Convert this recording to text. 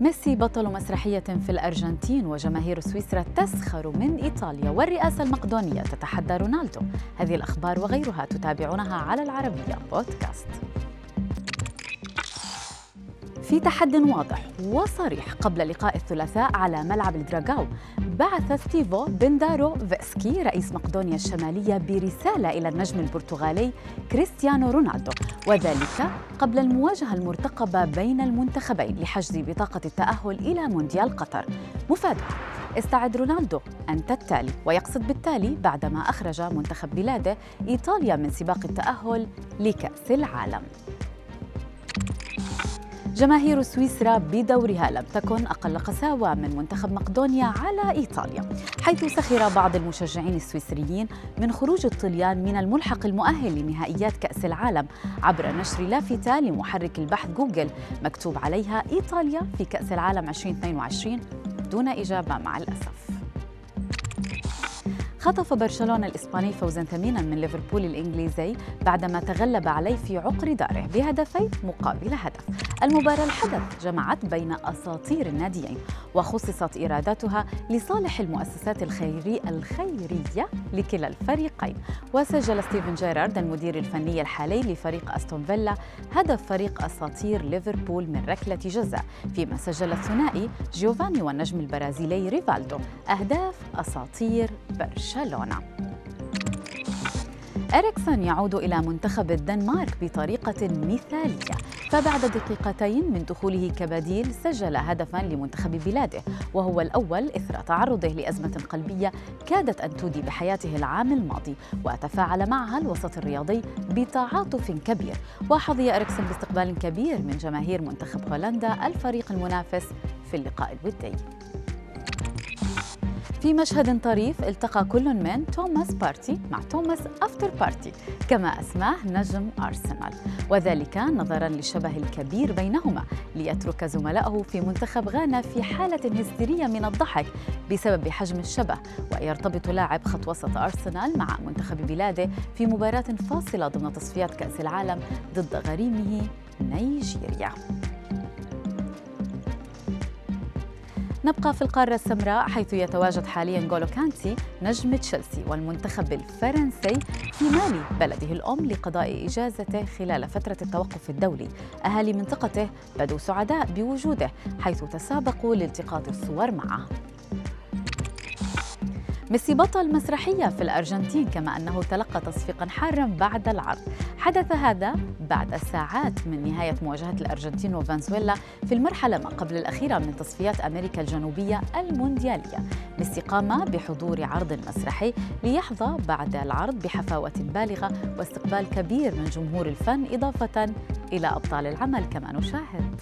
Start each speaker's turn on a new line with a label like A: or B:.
A: ميسي بطل مسرحية في الأرجنتين وجماهير سويسرا تسخر من إيطاليا والرئاسة المقدونية تتحدى رونالدو. هذه الأخبار وغيرها تتابعونها على العربية بودكاست. في تحد واضح وصريح قبل لقاء الثلاثاء على ملعب الدراغاو. بعث ستيفو بينداروفسكي رئيس مقدونيا الشمالية برسالة إلى النجم البرتغالي كريستيانو رونالدو. وذلك قبل المواجهة المرتقبة بين المنتخبين لحجز بطاقة التأهل إلى مونديال قطر. مفاجأة. استعد رونالدو أنت التالي ويقصد بالتالي بعدما أخرج منتخب بلاده إيطاليا من سباق التأهل لكأس العالم. جماهير سويسرا بدورها لم تكن أقل قساوة من منتخب مقدونيا على إيطاليا حيث سخر بعض المشجعين السويسريين من خروج الطليان من الملحق المؤهل لنهائيات كأس العالم عبر نشر لافتة لمحرك البحث جوجل مكتوب عليها إيطاليا في كأس العالم 2022 دون إجابة مع الأسف. خطف برشلونة الإسباني فوزا ثمينا من ليفربول الإنجليزي بعدما تغلب عليه في عقر داره بهدفين مقابل هدف. المباراة الحدث جمعت بين أساطير الناديين وخصصت إيراداتها لصالح المؤسسات الخيري الخيرية لكلا الفريقين. وسجل ستيفن جيرارد المدير الفني الحالي لفريق أستون فيلا هدف فريق أساطير ليفربول من ركلة جزاء فيما سجل الثنائي جيوفاني والنجم البرازيلي ريفالدو. أهداف أساطير برشلونة. برشلونة إريكسون يعود إلى منتخب الدنمارك بطريقة مثالية فبعد دقيقتين من دخوله كبديل سجل هدفا لمنتخب بلاده وهو الأول إثر تعرضه لأزمة قلبية كادت أن تودي بحياته العام الماضي وتفاعل معها الوسط الرياضي بتعاطف كبير. وحظي إريكسون باستقبال كبير من جماهير منتخب هولندا الفريق المنافس في اللقاء الودي. في مشهد طريف التقى كل من توماس بارتي مع توماس أفتر بارتي كما أسماه نجم أرسنال. وذلك نظرا للشبه الكبير بينهما ليترك زملائه في منتخب غانا في حالة هستيرية من الضحك بسبب حجم الشبه. ويرتبط لاعب خط وسط أرسنال مع منتخب بلاده في مباراة فاصلة ضمن تصفيات كأس العالم ضد غريمه نيجيريا. نبقى في القارة السمراء حيث يتواجد حاليا جولو كانتي نجم تشيلسي والمنتخب الفرنسي في مالي بلده الأم لقضاء إجازته خلال فترة التوقف الدولي. أهالي منطقته بدوا سعداء بوجوده حيث تسابقوا لالتقاط الصور معه. ميسي بطل مسرحية في الأرجنتين كما أنه تلقى تصفيقا حارا بعد العرض. حدث هذا بعد ساعات من نهاية مواجهة الأرجنتين وفنزويلا في المرحلة ما قبل الأخيرة من تصفيات أمريكا الجنوبية المونديالية. ميسي قام بحضور عرض مسرحي ليحظى بعد العرض بحفاوة بالغة واستقبال كبير من جمهور الفن إضافة إلى أبطال العمل كما نشاهد.